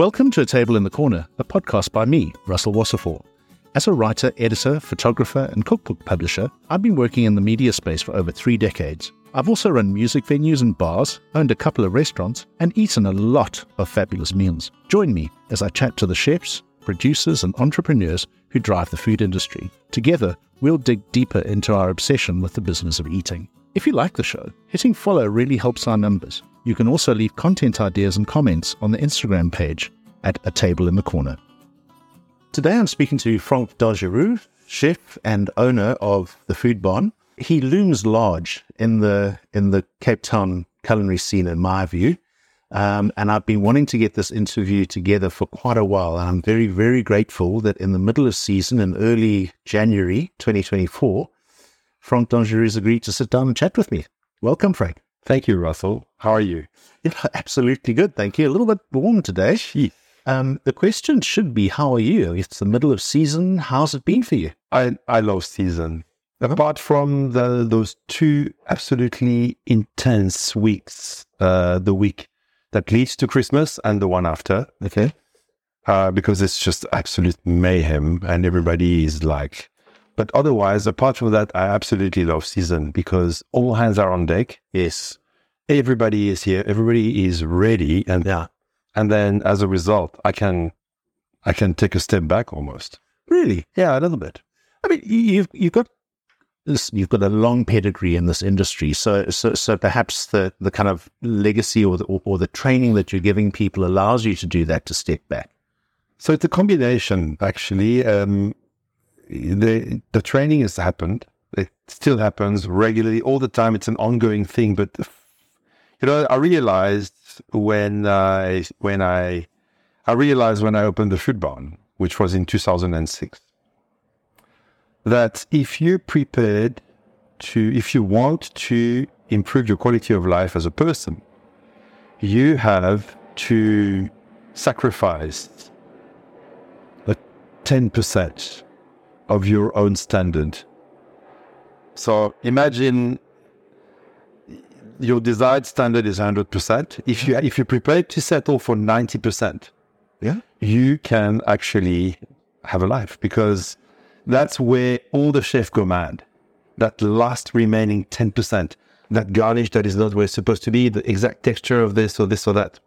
Welcome to A Table in the Corner, a podcast by me, Russel Wasserfall. As a writer, editor, photographer, and cookbook publisher, I've been working in the media space for over three decades. I've also run music venues and bars, owned a couple of restaurants, and eaten a lot of fabulous meals. Join me as I chat to the chefs, producers, and entrepreneurs who drive the food industry. Together, we'll dig deeper into our obsession with the business of eating. If you like the show, hitting follow really helps our numbers. You can also leave content ideas and comments on the Instagram page at A Table in the Corner. Today I'm speaking to Franck Dangereux, chef and owner of the Foodbarn. He looms large in the in the Cape Town culinary scene, in my view. Um, and I've been wanting to get this interview together for quite a while. And I'm very, very grateful that in the middle of season in early January 2024, Franck Dangereux has agreed to sit down and chat with me. Welcome, Franck. Thank you, Russel. How are you? Yeah, absolutely good. Thank you. A little bit warm today. Um, the question should be, how are you? It's the middle of season. How's it been for you? I, I love season. Apart from the, those two absolutely intense weeks, uh, the week that leads to Christmas and the one after. Okay. Uh, because it's just absolute mayhem and everybody is like, but otherwise, apart from that, I absolutely love season because all hands are on deck. Yes. Everybody is here. Everybody is ready. And Yeah. and then as a result, I can, I can take a step back almost. Really? Yeah, a little bit. I mean, you- you've you've got this, you've got a long pedigree in this industry, so so so perhaps the the kind of legacy or the or, or the training that you're giving people allows you to do that to step back. So it's a combination, actually. Um, the the training has happened. It still happens regularly, all the time. It's an ongoing thing. But you know, I realized when I when I I realized when I opened the Foodbarn, which was in 2006, that if you're prepared to, if you want to improve your quality of life as a person, you have to sacrifice a 10% of your own standard. So imagine your desired standard is 100%. If you if you're prepared to settle for 90%, Yeah. you can actually have a life because that's where all the chefs go mad. That last remaining 10%, that garnish that is not where it's supposed to be, the exact texture of this or this or that.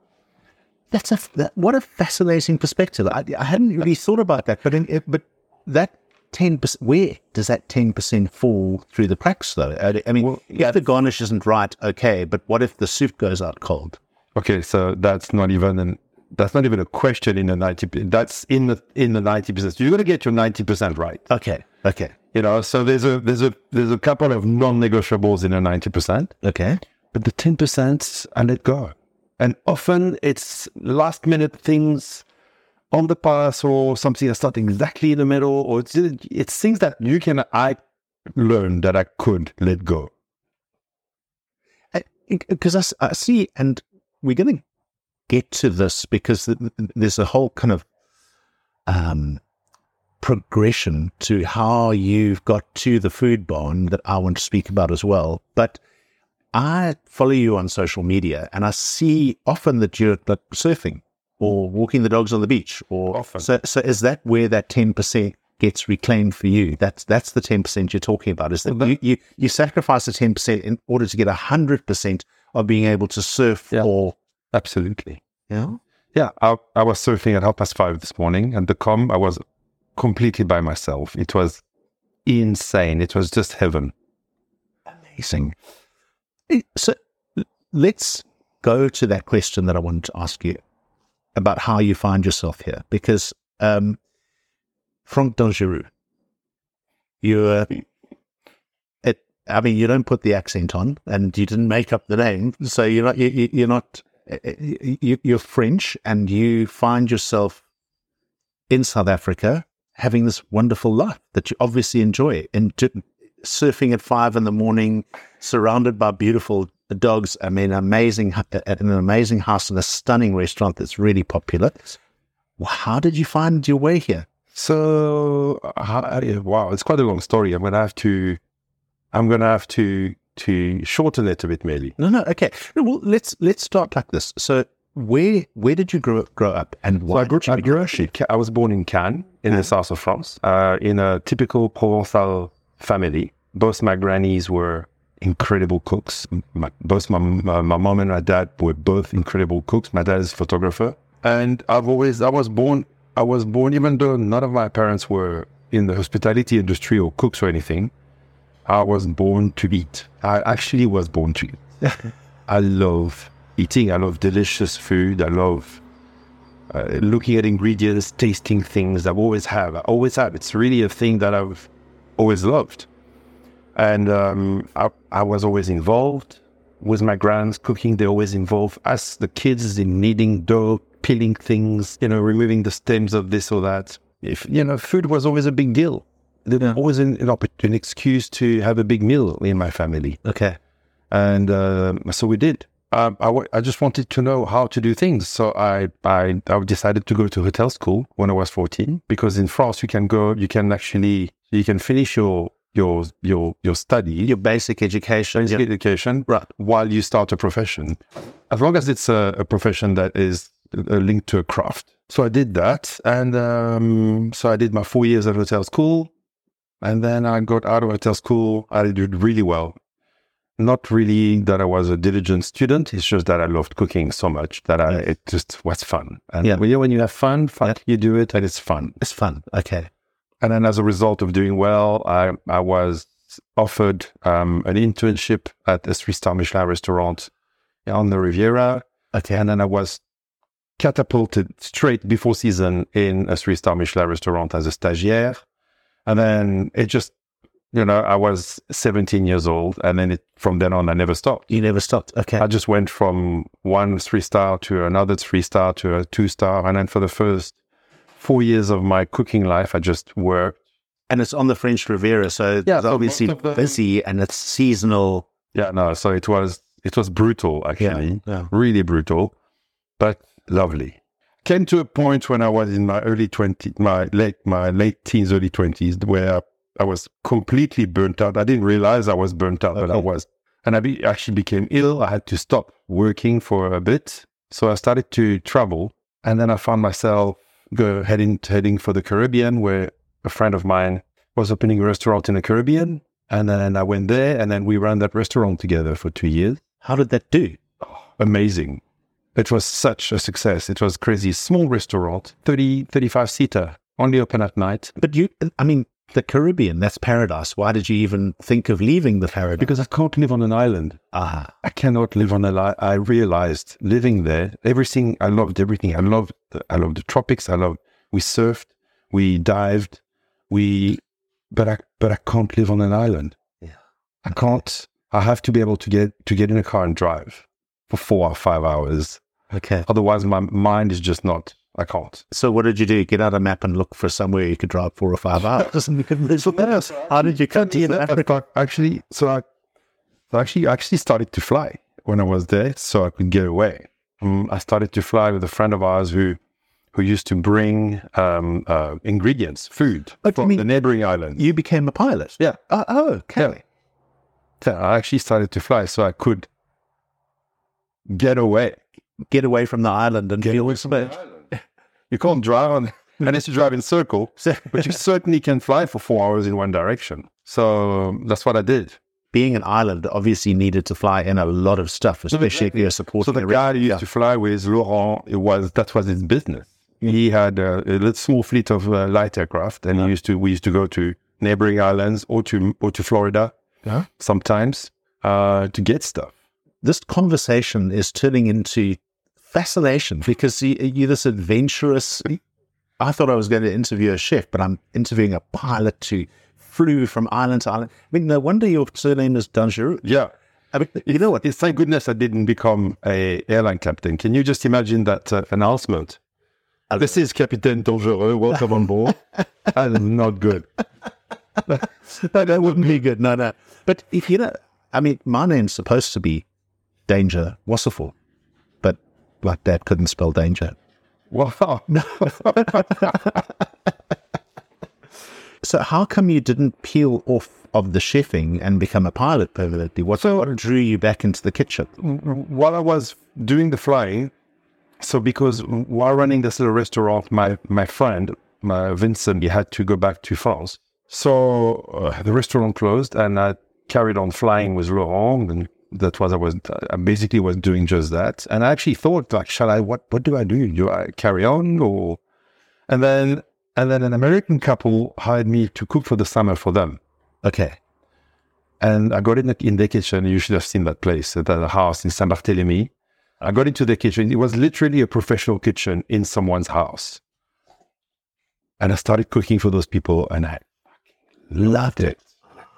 That's a that, what a fascinating perspective. I, I hadn't really thought about that, but in, but that ten percent, where does that ten percent fall through the cracks? Though I, I mean, Well, if the garnish isn't right, okay, but what if the soup goes out cold? Okay, so that's not even an that's not even a question in the 90 that's in the in the 90%. So you're going to get your 90% right. Okay, okay, You know, so there's a there's a there's a couple of non-negotiables in a 90%. okay. But the 10%, I let go. And often it's last minute things on the pass or something that's not exactly in the middle, or it's, it's things that you can, I learned that I could let go. because I see, and we're going to get to this because th- th- there's a whole kind of um, progression to how you've got to the Foodbarn that I want to speak about as well. But I follow you on social media, and I see often that you're like surfing or walking the dogs on the beach, or Often. so. So is that where that ten percent? Gets reclaimed for you. That's that's the ten percent you're talking about. Is that, Well, that- you, you you sacrifice the ten percent in order to get hundred percent of being able to surf Yeah. or Absolutely. yeah. Yeah, I, I was surfing at half past five this morning and the com. I was completely by myself. It was insane. It was just heaven. Amazing. Eh, So let's go to that question that I wanted to ask you about how you find yourself here, because um, Franck Dangereux, you, uh, it, I mean, you don't put the accent on, and you didn't make up the name, so you're not, you, you're not, eh, eh, you, you're French, and you find yourself in South Africa having this wonderful life that you obviously enjoy, and surfing at five in the morning, surrounded by beautiful dogs. I mean, amazing at an amazing house and a stunning restaurant that's really popular. How did you find your way here? So, uh, wow, it's quite a long story. I'm going to have to, I'm going to have to, to shorten it a bit, maybe. No, no, okay. Well, let's let's start like this. So where where did you grow grow up, and So why I grew, I grew up in Ca- I was born in Cannes, in the south of France, uh, in a typical Provençal family. Both my grannies were incredible cooks. My, both my, my my mom and my dad were both incredible cooks. My dad is a photographer, and I've always I was born I was born even though none of my parents were in the hospitality industry or cooks or anything. I was born to eat. I actually was born to eat. I love eating. I love delicious food. I love uh, looking at ingredients, tasting things. I've always have. I always have. It's really a thing that I've always loved. And um, I, I was always involved with my grands cooking. They always involved us, the kids, in kneading dough, peeling things, you know, removing the stems of this or that. If you know, food was always a big deal. There was always an, an, an excuse to have a big meal in my family Okay. and um so we did. Um, I, I just wanted to know how to do things, so I, I I decided to go to hotel school when I was fourteen because in France you can go, you can actually you can finish your your your your study, Your basic education. basic yeah. education, Right. while you start a profession, as long as it's a, a profession that is uh, linked to a craft. So I did that, and um, so I did my four years at hotel school, and then I got out of hotel school. I did really well. Not really that I was a diligent student. It's just that I loved cooking so much that I it just was fun. And Yeah. when you when you have fun, fun Yeah. you do it, and it's fun. It's fun. Okay. And then as a result of doing well, I, I was offered um, an internship at a three star Michelin restaurant on the Riviera. Okay. And then I was catapulted straight before season in a three star Michelin restaurant as a stagiaire. And then it just, you know, I was 17 years old. And then it, from then on, I never stopped. You never stopped. Okay. I just went from one three star to another three star to a two star. And then for the first four years of my cooking life, I just worked. and it's on the French Riviera, so Yeah, it's so obviously the- busy and it's seasonal. Yeah, no, so it was it was brutal actually, yeah. really brutal, but lovely. Came to a point when I was in my early twenties, my late my late teens, early twenties, where I was completely burnt out. I didn't realize I was burnt out, but I was, and I be, actually became ill. I had to stop working for a bit, so I started to travel, and then I found myself go heading heading for the Caribbean, where a friend of mine was opening a restaurant in the Caribbean. And then I went there and then we ran that restaurant together for two years. How did that do? Oh, amazing. It was such a success. It was crazy. Small restaurant, 30, 35 seater, only open at night. But you, I mean, the Caribbean, that's paradise. Why did you even think of leaving the paradise? Because I can't live on an island. ah, I cannot live on a li- I realized living there, everything, I loved everything. I loved, the, I loved the tropics. I loved, we surfed, we dived, we, but I, but I can't live on an island. Yeah. I can't, I have to be able to get, to get in a car and drive for four or five hours. okay. Otherwise, my mind is just not, I can't. So what did you do? Get out a map and look for somewhere you could drive four or five hours. and you could live How did you come to Africa? Actually, so I, so actually, I actually started to fly when I was there, so I could get away. Um, I started to fly with a friend of ours who, who used to bring um, uh, ingredients, food But, from mean, the neighboring island. You became a pilot. yeah, Oh, oh okay. So I actually started to fly, so I could get away. Get away from the island and get feel the space. You can't drive on unless you drive in circle, but you certainly can fly for four hours in one direction. So um, that's what I did. being an island obviously needed to fly in a lot of stuff, especially if you're supporting So the guy used to fly with Laurent, it was that was his business. He had a, a little small fleet of uh, light aircraft, and he used to we used to go to neighboring islands or to or to Florida Yeah. sometimes uh, to get stuff. this conversation is turning into fascination because you, you're this adventurous. I thought I was going to interview a chef, but I'm interviewing a pilot who flew from island to island. I mean, no wonder your surname is Dangereux. Yeah. I mean, you know what? It's thank goodness I didn't become a airline captain. Can you just imagine that uh, announcement? This is Capitaine Dangereux. Welcome on board. that is not good. that, that wouldn't be good. No, no. But if you know, I mean, my name's supposed to be Danger Wasserfall, but like Dad couldn't spell danger. Wow. So how come you didn't peel off of the chefing and become a pilot permanently? What, what drew you back into the kitchen? While I was doing the flying, so because while running this little restaurant, my my friend, my Vincent, he had to go back to France. So uh, the restaurant closed, and I carried on flying with Laurent, and that was I was I basically was doing just that. And I actually thought, like, shall I? What what do I do? Do I carry on or? And then and then an American couple hired me to cook for the summer for them. Okay. And I got in the, in the kitchen. You should have seen that place, that house in Saint Barthélemy. I got into the kitchen. It was literally a professional kitchen in someone's house. And I started cooking for those people, and I loved it.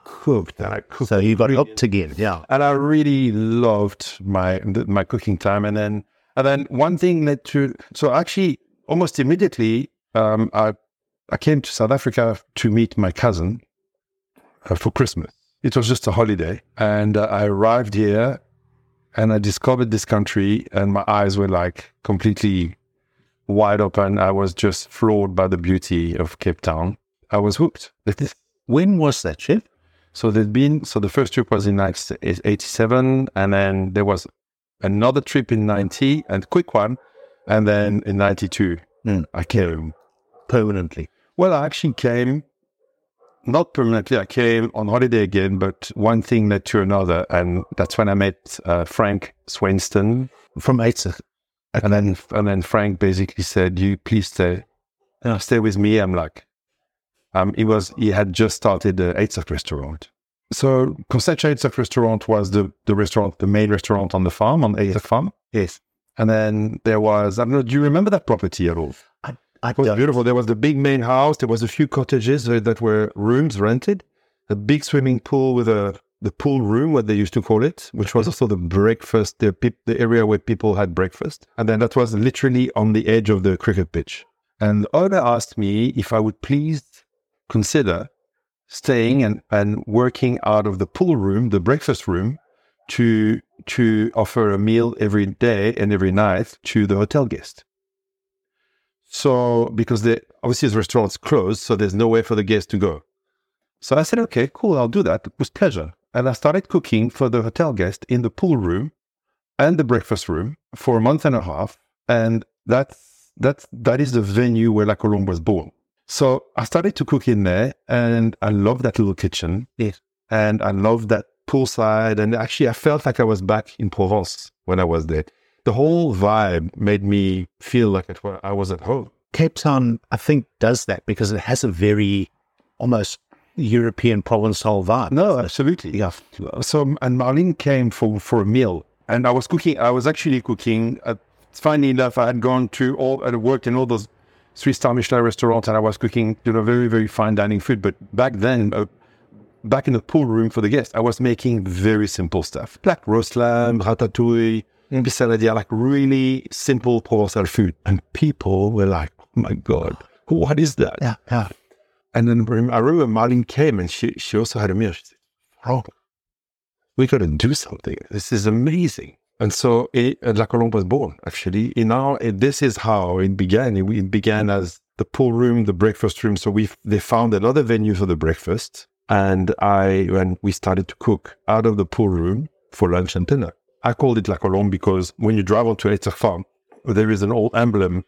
Cooked and I cooked. So you got hooked again, yeah. and I really loved my my cooking time. And then and then one thing led to so actually almost immediately um, I I came to South Africa to meet my cousin uh, for Christmas. It was just a holiday, and uh, I arrived here and I discovered this country, and my eyes were like completely wide open. I was just floored by the beauty of Cape Town. I was hooked. When was that, Chef? So there'd been so the first trip was in '87, and then there was another trip in '90, and quick one, and then in '92 Mm. I came. Permanently. Well, I actually came not permanently. I came on holiday again, but one thing led to another, and that's when I met uh, Frank Swainston, From Uitsig. and then and then Frank basically said, "You please stay, uh, stay with me." I'm like, um, he was he had just started the Uitsig restaurant. So Constantia Uitsig restaurant was the the restaurant, the main restaurant on the farm on Eitzach farm, Yes. and then there was I don't know. Do you remember that property at all? I, I It was don't- beautiful. There was the big main house. There was a few cottages uh, that were rooms rented. A big swimming pool with a the pool room, what they used to call it, which was also the breakfast, the peop the area where people had breakfast. And then that was literally on the edge of the cricket pitch. And owner asked me if I would please consider staying and, and working out of the pool room, the breakfast room, to to offer a meal every day and every night to the hotel guest. So because the obviously the restaurant's closed, so there's no way for the guests to go. So I said, okay, cool, I'll do that with pleasure. And I started cooking for the hotel guest in the pool room and the breakfast room for a month and a half. And that's that's that is the venue where La Colombe was born. So I started to cook in there and I love that little kitchen. Yes. And I love that poolside. And actually I felt like I was back in Provence when I was there. The whole vibe made me feel like it, I was at home. Cape Town, I think, does that because it has a very almost European Provençal vibe. No, absolutely. Yeah. So, and Marlene came for, for a meal, and I was cooking. I was actually cooking. Uh, funny enough, I had gone to all, I worked in all those three star Michelin restaurant and I was cooking, you know, very, very fine dining food. But back then, uh, back in the pool room for the guests, I was making very simple stuff like roast lamb, ratatouille, pissaladière, like really simple Provençal food. And people were like, oh my God, what is that? Yeah. Yeah. And then I remember Marlene came and she, she also had a meal. She said, Oh, we got to do something. This is amazing. And so it, uh, La Colombe was born, actually. Our, it, this is how it began. It, it began as the pool room, the breakfast room. So we they found another venue for the breakfast. And I, when we started to cook out of the pool room for lunch and dinner, I called it La Colombe because when you drive onto Uitsig Farm, there is an old emblem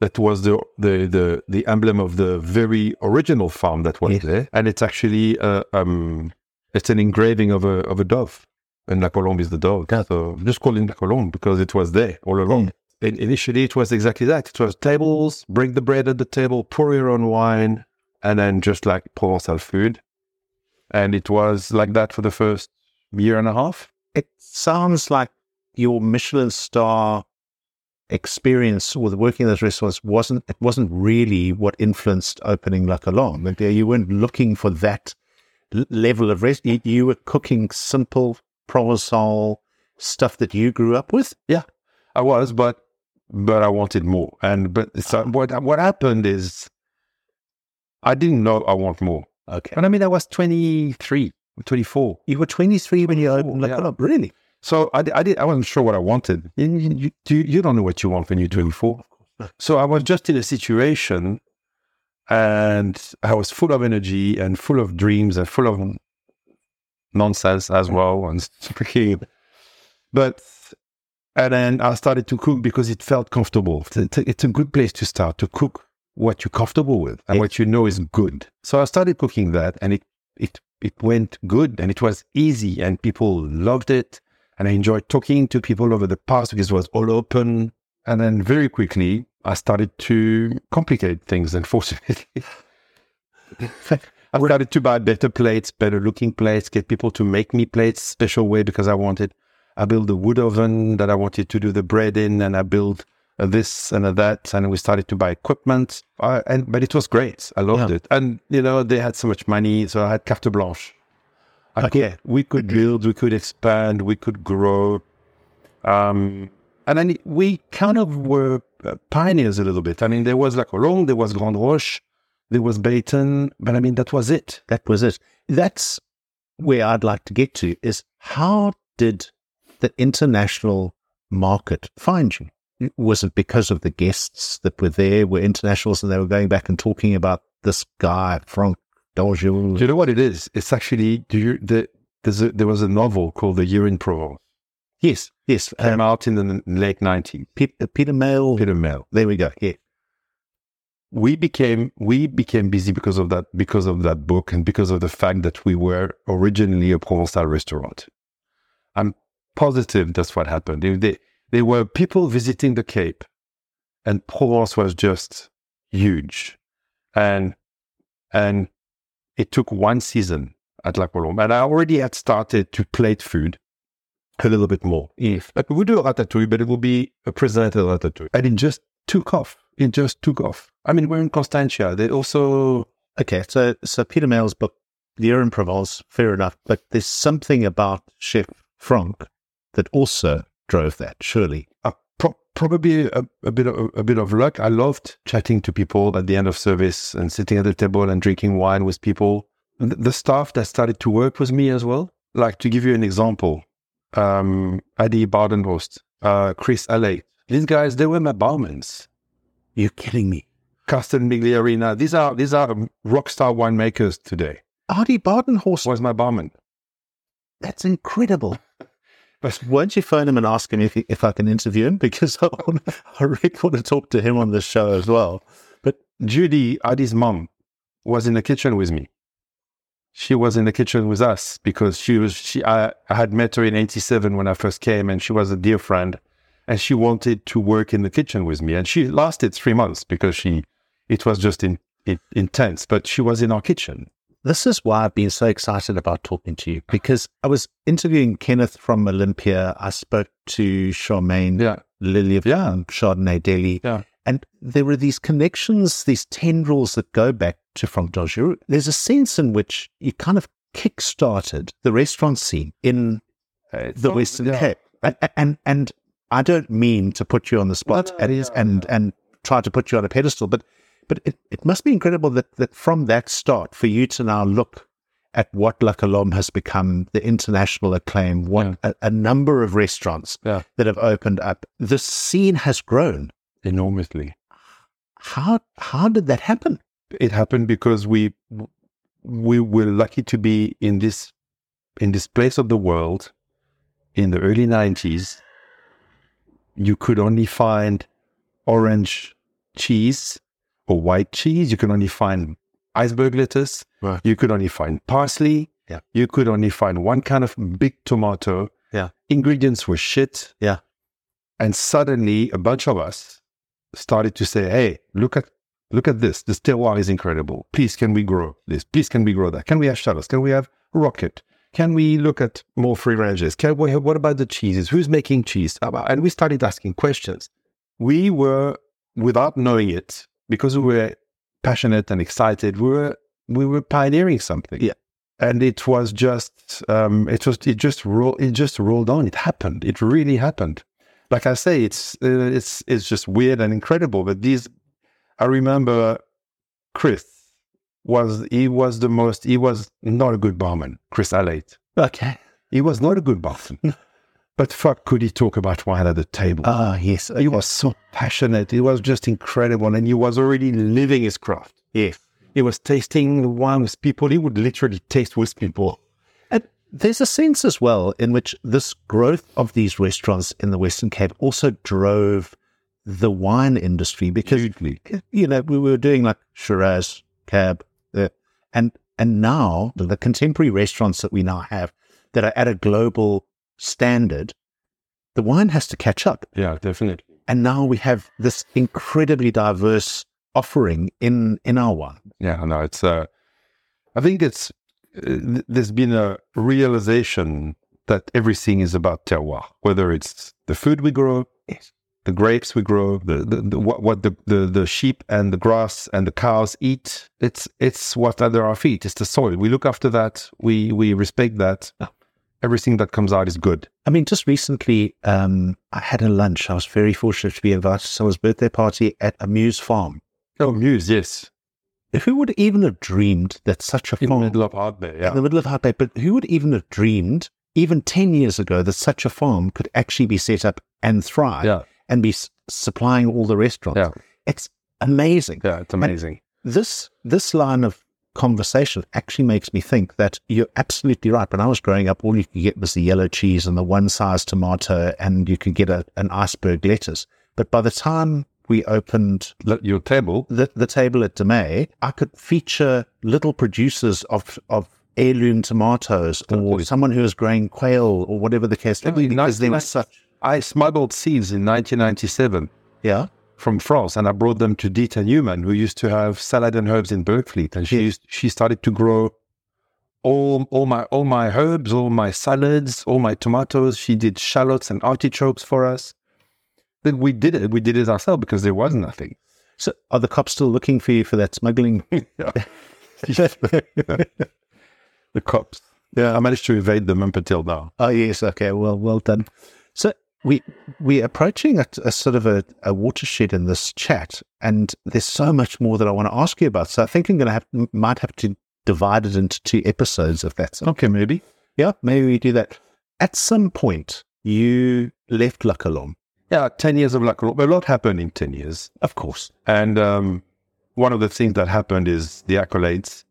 that was the the the, the emblem of the very original farm that was Yes. there, and it's actually uh, um it's an engraving of a of a dove, and La Colombe is the dog. Yeah. So just calling La Colombe because it was there all along. Mm. And initially, it was exactly that. It was tables, bring the bread at the table, pour your own wine, and then just like Provençal food. And it was like that for the first year and a half. It sounds like your Michelin star experience with working in those restaurants wasn't it wasn't really what influenced opening La Colombe. Like, You weren't looking for that level of rest. You, you were cooking simple Provençal stuff that you grew up with. Yeah, I was, but but I wanted more. And but so what what happened is I didn't know I want more. Okay. And I mean, I was 23, 24. You were 23 when you opened La yeah. Really? So I, I did. I wasn't sure what I wanted. You, you, you don't know what you want when you're 24. So I was just in a situation, and I was full of energy and full of dreams and full of nonsense as well. And but And then I started to cook because it felt comfortable. It's a, it's a good place to start to cook what you're comfortable with and Yes. what you know is good. So I started cooking that and it, it, it went good and it was easy and people loved it. And I enjoyed talking to people over the past because it was all open. And then very quickly, I started to complicate things, unfortunately. I started to buy better plates, better looking plates, get people to make me plates special way because I wanted. I built a wood oven that I wanted to do the bread in, and I built this and that, and we started to buy equipment. Uh, and but it was great. I loved Yeah. it, and you know they had so much money, so I had carte blanche. I Okay. could, we could build, we could expand, we could grow. Um, and then we kind of were pioneers a little bit. I mean, there was La Colombe, there was Grande Roche, there was Bayton, but I mean, that was it. That was it. That's where I'd like to get to is how did the international market find you? Was it because of the guests that were there were internationals and they were going back and talking about this guy, Franck Dangereux? Do you know what it is? It's actually, do you, the, there's a, there was a novel called The Year in Provence. Yes, yes. Came Um, out in the late 90s. Pe- uh, Peter Mayle. Peter Mayle. There we go. Yeah. We became we became busy because of that because of that book and because of the fact that we were originally a Provençal restaurant. I'm positive that's what happened. They, they, there were people visiting the Cape, and Provence was just huge, and and it took one season at La Colombe, and I already had started to plate food a little bit more. If Like we would do a ratatouille, but it would be a presented ratatouille. And it just took off. It just took off. I mean, we're in Constantia. They also, Okay. So, so Peter Mayle's book, The in Provence, fair enough. But there's something about Chef Franck that also drove that, surely. uh, pro- probably a, a bit of a bit of luck. I loved chatting to people at the end of service and sitting at the table and drinking wine with people. The, the staff that started to work with me as well. Like to give you an example, um, Adi Badenhorst, uh, Chris Alheit. These guys, they were my barmans. You're kidding me. Carsten Migliarina. These are these are rock star winemakers today. Adi Badenhorst, Was my barman. that's incredible. But Won't you phone him and ask him if, he, if I can interview him? Because I, want, I really want to talk to him on this show as well. But Judy, Adi's mom, was in the kitchen with me. She was in the kitchen with us because she was she I, I had met her in '87 when I first came, and she was a dear friend, and she wanted to work in the kitchen with me, and she lasted three months because she it was just in, in, intense, but she was in our kitchen. This is why I've been so excited about talking to you because I was interviewing Kenneth from Olympia. I spoke to Charmaine Yeah, Lily Yeah. from Chardonnay Deli. Yeah. And there were these connections, these tendrils that go back to Franck Dangereux. There's a sense in which you kind of kick-started the restaurant scene in uh, the Western yeah. Cape. And, and and I don't mean to put you on the spot No, no, and, no, and, and try to put you on a pedestal, but but it, it must be incredible that, that from that start, for you to now look at what La Colombe has become, the international acclaim, what a, a number of restaurants Yeah. that have opened up, the scene has grown. enormously. How how did that happen? it happened because we we were lucky to be in this in this place of the world in the early 90s you could only find orange cheese or white cheese you could only find iceberg lettuce Right. you could only find parsley Yeah. you could only find one kind of big tomato Yeah. ingredients were shit Yeah. and suddenly a bunch of us started to say hey look at look at this. This terroir is incredible. Please, can we grow this? Please, can we grow that? Can we have shallots? Can we have rocket? Can we look at more free ranges? Can we what about the cheeses? Who's making cheese? And we started asking questions. We were, without knowing it, because we were passionate and excited, we were we were pioneering something. Yeah. And it was just um, it was it just roll it just rolled on. It happened. It really happened. Like I say, it's uh, it's it's just weird and incredible. But these I remember Chris was he was the most he was not a good barman. Chris Alheit. Okay. He was not a good barman. but fuck, could he talk about wine at the table? Ah, yes. he was so passionate. He was just incredible, and he was already living his craft. Yes. He was tasting the wine with people. He would literally taste with people. And there's a sense as well in which this growth of these restaurants in the Western Cape also drove the wine industry because Hugely. you know we were doing like Shiraz, Cab, uh, and and now the contemporary restaurants that we now have that are at a global standard, the wine has to catch up. Yeah, definitely. And now we have this incredibly diverse offering in in our wine. Yeah, no, it's. Uh, I think it's. Uh, there's been a realization that everything is about terroir, whether it's the food we grow, Yes. The grapes we grow, the, the, the what, what the, the the sheep and the grass and the cows eat. It's it's what's under our feet. It's the soil. We look after that. We we respect that. Everything that comes out is good. I mean, just recently, um, I had a lunch. I was very fortunate to be invited to someone's birthday party at a Muse farm. Oh, Muse, yes, Who would even have dreamed that such a in the farm middle of Hout Bay. yeah, in the middle of Hout Bay, but who would even have dreamed even 10 years ago that such a farm could actually be set up and thrive yeah, and be s- supplying all the restaurants? yeah, It's amazing. yeah. It's amazing. This, this line of conversation actually makes me think that you're absolutely right. When I was growing up, all you could get was the yellow cheese and the one size tomato, and you could get a, an iceberg lettuce. But by the time we opened your table. the, the table at De Meye, I could feature little producers of, of heirloom tomatoes or someone who was growing quail or whatever the case may be, because there was Nice- such, I smuggled seeds in 1997 yeah, from France, and I brought them to Dita Newman, who used to have salad and herbs in Berkeley, and she Yeah. used, she started to grow all all my all my herbs, all my salads, all my tomatoes. She did shallots and artichokes for us. Then we did it. We did it ourselves because there was nothing. So are the cops still looking for you for that smuggling? The cops. Yeah, I managed to evade them up until now. Oh yes, okay, well, well done. So we we're approaching a, a sort of a, a watershed in this chat, and there's so much more that I want to ask you about. So I think I'm going to have might have to divide it into two episodes if that's Okay, maybe. yeah. Maybe we do that. At some point, you left La Colombe, Yeah, ten years of luck. A lot happened in ten years. of course. And um, one of the things that happened is the accolades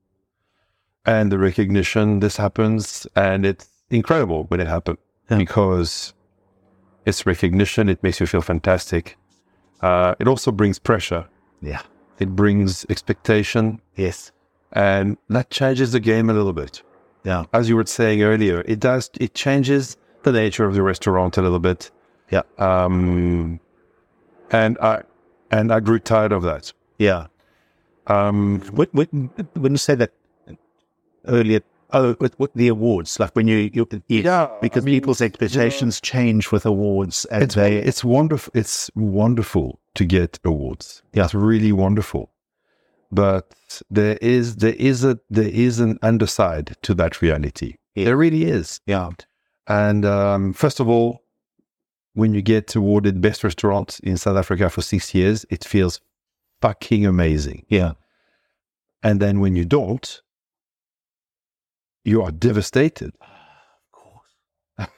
and the recognition. This happens, and it's incredible when it happens Yeah. because it's recognition. It makes you feel fantastic. Uh, it also brings pressure. Yeah. It brings expectation, Yes. and that changes the game a little bit. Yeah. As you were saying earlier, it does. It changes the nature of the restaurant a little bit. Yeah. Um, and I and I grew tired of that. Yeah. Um, When, when, when you say that earlier, oh, with, with the awards, like when you, you Yeah, because I mean, people's expectations change with awards, and it's they, it's wonderful. It's wonderful to get awards. Yeah. It's really wonderful. But there is there is a there is an underside to that reality. Yeah. There really is. yeah, And um, first of all, when you get awarded best restaurant in South Africa for six years, it feels fucking amazing. yeah, And then when you don't, you are devastated. of course,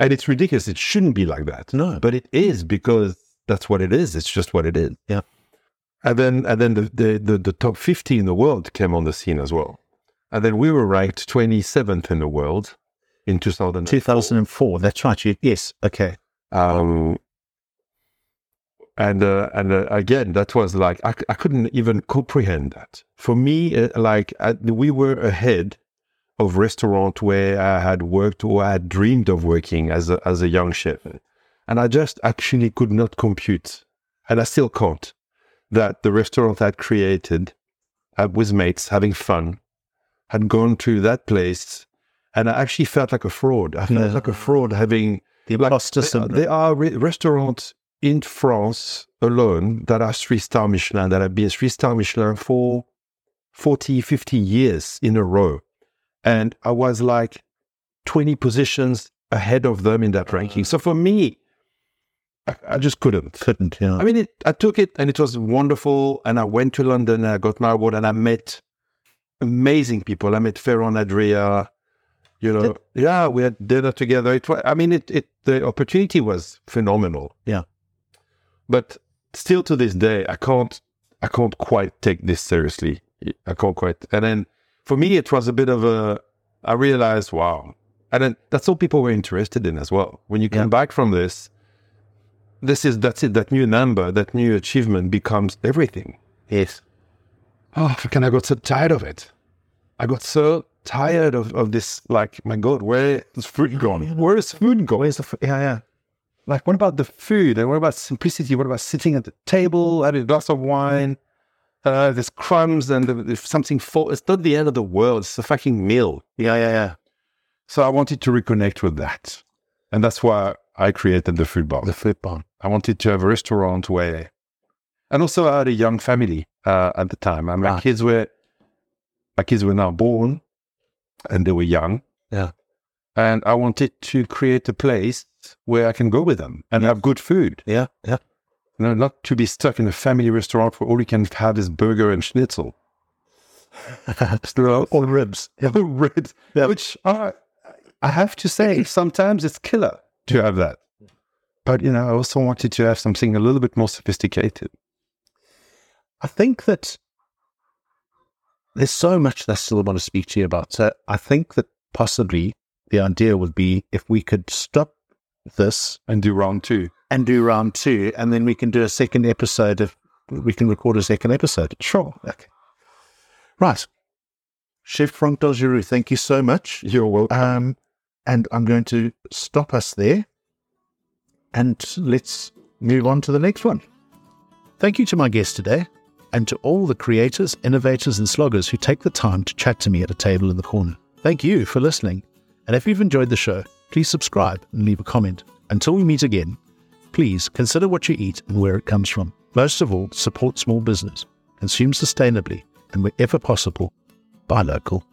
And it's ridiculous. It shouldn't be like that. no, but it is because that's what it is. It's just what it is. Yeah. And then and then the, the, the, the top 50 in the world came on the scene as well. And then we were ranked 27th in the world in 2000. 2004. That's right. Yes, okay, Um, and uh, and uh, again, that was like I couldn't even comprehend that. For me, uh, like uh, we were ahead of restaurant where I had worked or I had dreamed of working as a as a young chef, and I just actually could not compute, and I still can't, that the restaurant I'd created uh, with mates having fun had gone to that place, and I actually felt like a fraud. I felt Yeah. like a fraud having the like, imposter there, syndrome. there are re- restaurants in France alone that are three star Michelin, that have been three star Michelin for 40, 50 years in a row. And I was like 20 positions ahead of them in that uh-huh. ranking. So for me, I, I just couldn't. couldn't. Yeah, I mean, it, I took it and it was wonderful. And I went to London and I got my award and I met amazing people. I met Ferran Adria. You know, yeah, we had dinner together. It was, I mean, it, it, the opportunity was phenomenal. Yeah. But still to this day, I can't, I can't quite take this seriously. I can't quite. And then for me, it was a bit of a, I realized, wow. And then that's all people were interested in as well. When you come Yeah. back from this, this is that's it. That new number, that new achievement becomes everything. Yes. Oh, fucking, I got so tired of it. I got so tired of, of this. Like, my God, where is food gone? Where is food gone? Where's the, f- yeah, yeah. Like, what about the food? And what about simplicity? What about sitting at the table, having a glass of wine? Uh, there's crumbs and the- if something falls, it's not the end of the world. It's a fucking meal. Yeah, yeah, yeah. So I wanted to reconnect with that. And that's why I created the food bar. The Foodbarn. I wanted to have a restaurant where, and also I had a young family uh, at the time. And my Right. kids were, my kids were now born, and they were young. Yeah. And I wanted to create a place where I can go with them and have good food. Yeah, yeah. You know, not to be stuck in a family restaurant where all you can have is burger and schnitzel. All ribs. Yeah. Ribs, Yeah. which I, I have to say, sometimes it's killer to have that. But you know, I also wanted to have something a little bit more sophisticated. I think that there's so much that I still want to speak to you about. So I think that possibly the idea would be if we could stop this And do round two. and do round two, and then we can do a second episode of we can record a second episode. Sure. Okay. Right. Chef Franck Dangereux, thank you so much. You're welcome. Um, and I'm going to stop us there and let's move on to the next one. Thank you to my guest today and to all the creators, innovators, and sloggers who take the time to chat to me at a table in the corner. Thank you for listening. And if you've enjoyed the show, please subscribe and leave a comment. Until we meet again, please consider what you eat and where it comes from. Most of all, support small business, consume sustainably, and wherever possible, buy local.